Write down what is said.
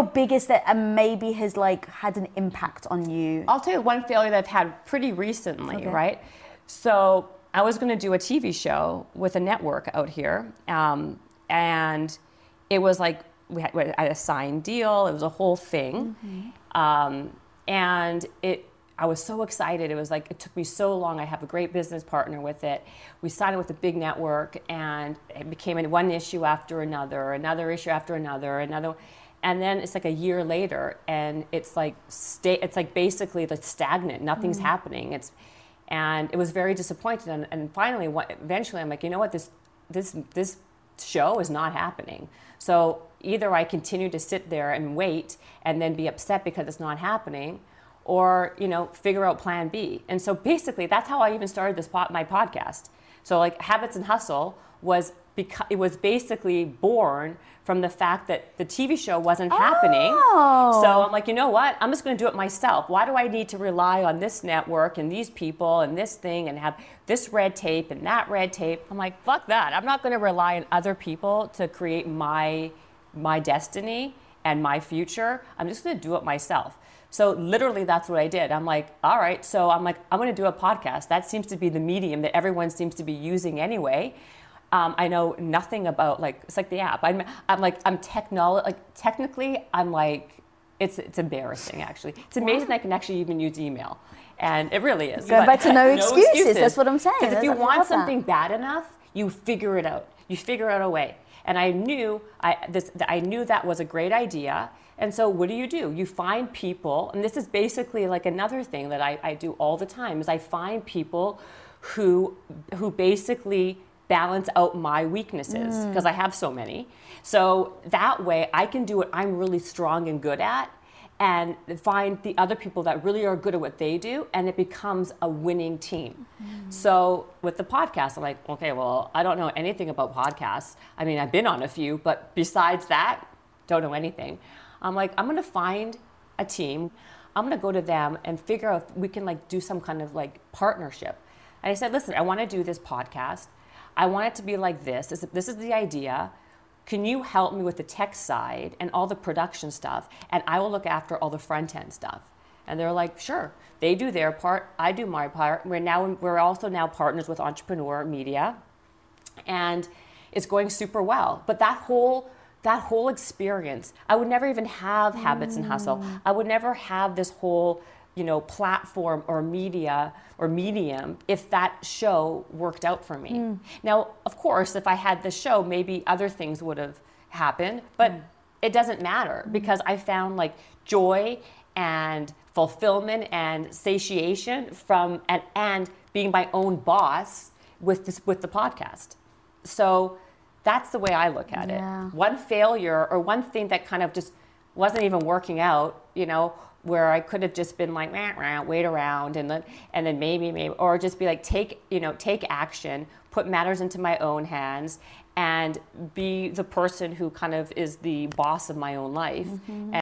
How big is that and maybe has like had an impact on you? I'll tell you one failure that I've had pretty recently, Okay. right? So I was going to do a TV show with a network out here, um, and it was like we had, we had a signed deal. It was a whole thing, um, and it. I was so excited. It was like it took me so long. I have a great business partner with it. We signed with a big network, and it became one issue after another, another issue after another, another. And then it's like a year later, and it's like stay. It's like basically like stagnant. Nothing's mm. happening. It's and it was very disappointed And, and finally, what, eventually, I'm like, you know what, this this this show is not happening. So either I continue to sit there and wait and then be upset because it's not happening, or you know, figure out Plan B. And so basically, that's how I even started this pod, my podcast. So like Habits and Hustle was because it was basically born from the fact that the TV show wasn't happening. Oh. So I'm like, you know what? I'm just going to do it myself. Why do I need to rely on this network and these people and this thing and have this red tape and that red tape? I'm like, fuck that. I'm not going to rely on other people to create my my destiny and my future. I'm just going to do it myself. So literally that's what I did. I'm like, all right, so I'm like, I'm going to do a podcast. That seems to be the medium that everyone seems to be using anyway. Um, I know nothing about like it's like the app. I'm I'm like I'm technol like technically I'm like it's it's embarrassing actually. It's amazing I can actually even use email, and it really is. Going back to no excuses, that's what I'm saying. Because if you want that. something bad enough, you figure it out. You figure out a way. And I knew I this I knew that was a great idea. And so what do you do? You find people, and this is basically like another thing that I, I do all the time is I find people who who basically balance out my weaknesses Mm. because I have so many. So that way I can do what I'm really strong and good at and find the other people that really are good at what they do and it becomes a winning team. Mm. So with the podcast I'm like, okay, well, I don't know anything about podcasts. I mean, I've been on a few, but besides that, don't know anything. I'm like, I'm to find a team. I'm to go to them and figure out if we can like do some kind of like partnership. And I said, listen, I want to do this podcast. I want it to be like this. This, this is the idea. Can you help me with the tech side and all the production stuff? And I will look after all the front end stuff. And they're like, sure. They do their part. I do my part. We're now we're also now partners with Entrepreneur Media, and it's going super well. But that whole that whole experience, I would never even have habits and hustle. Mm. I would never have this whole you know platform or media or medium if that show worked out for me. Hmm. Now, of course, if I had the show, maybe other things would have happened, but hmm. it doesn't matter hmm. because I found like joy and fulfillment and satiation from and, and being my own boss with this with the podcast. So that's the way I look at Yeah. it. One failure or one thing that kind of just wasn't even working out, you know, where I could have just been like, "Rah, rah," wait around and then and then maybe maybe or just be like take, you know, take action, put matters into my own hands and be the person who kind of is the boss of my own life. Mm-hmm. And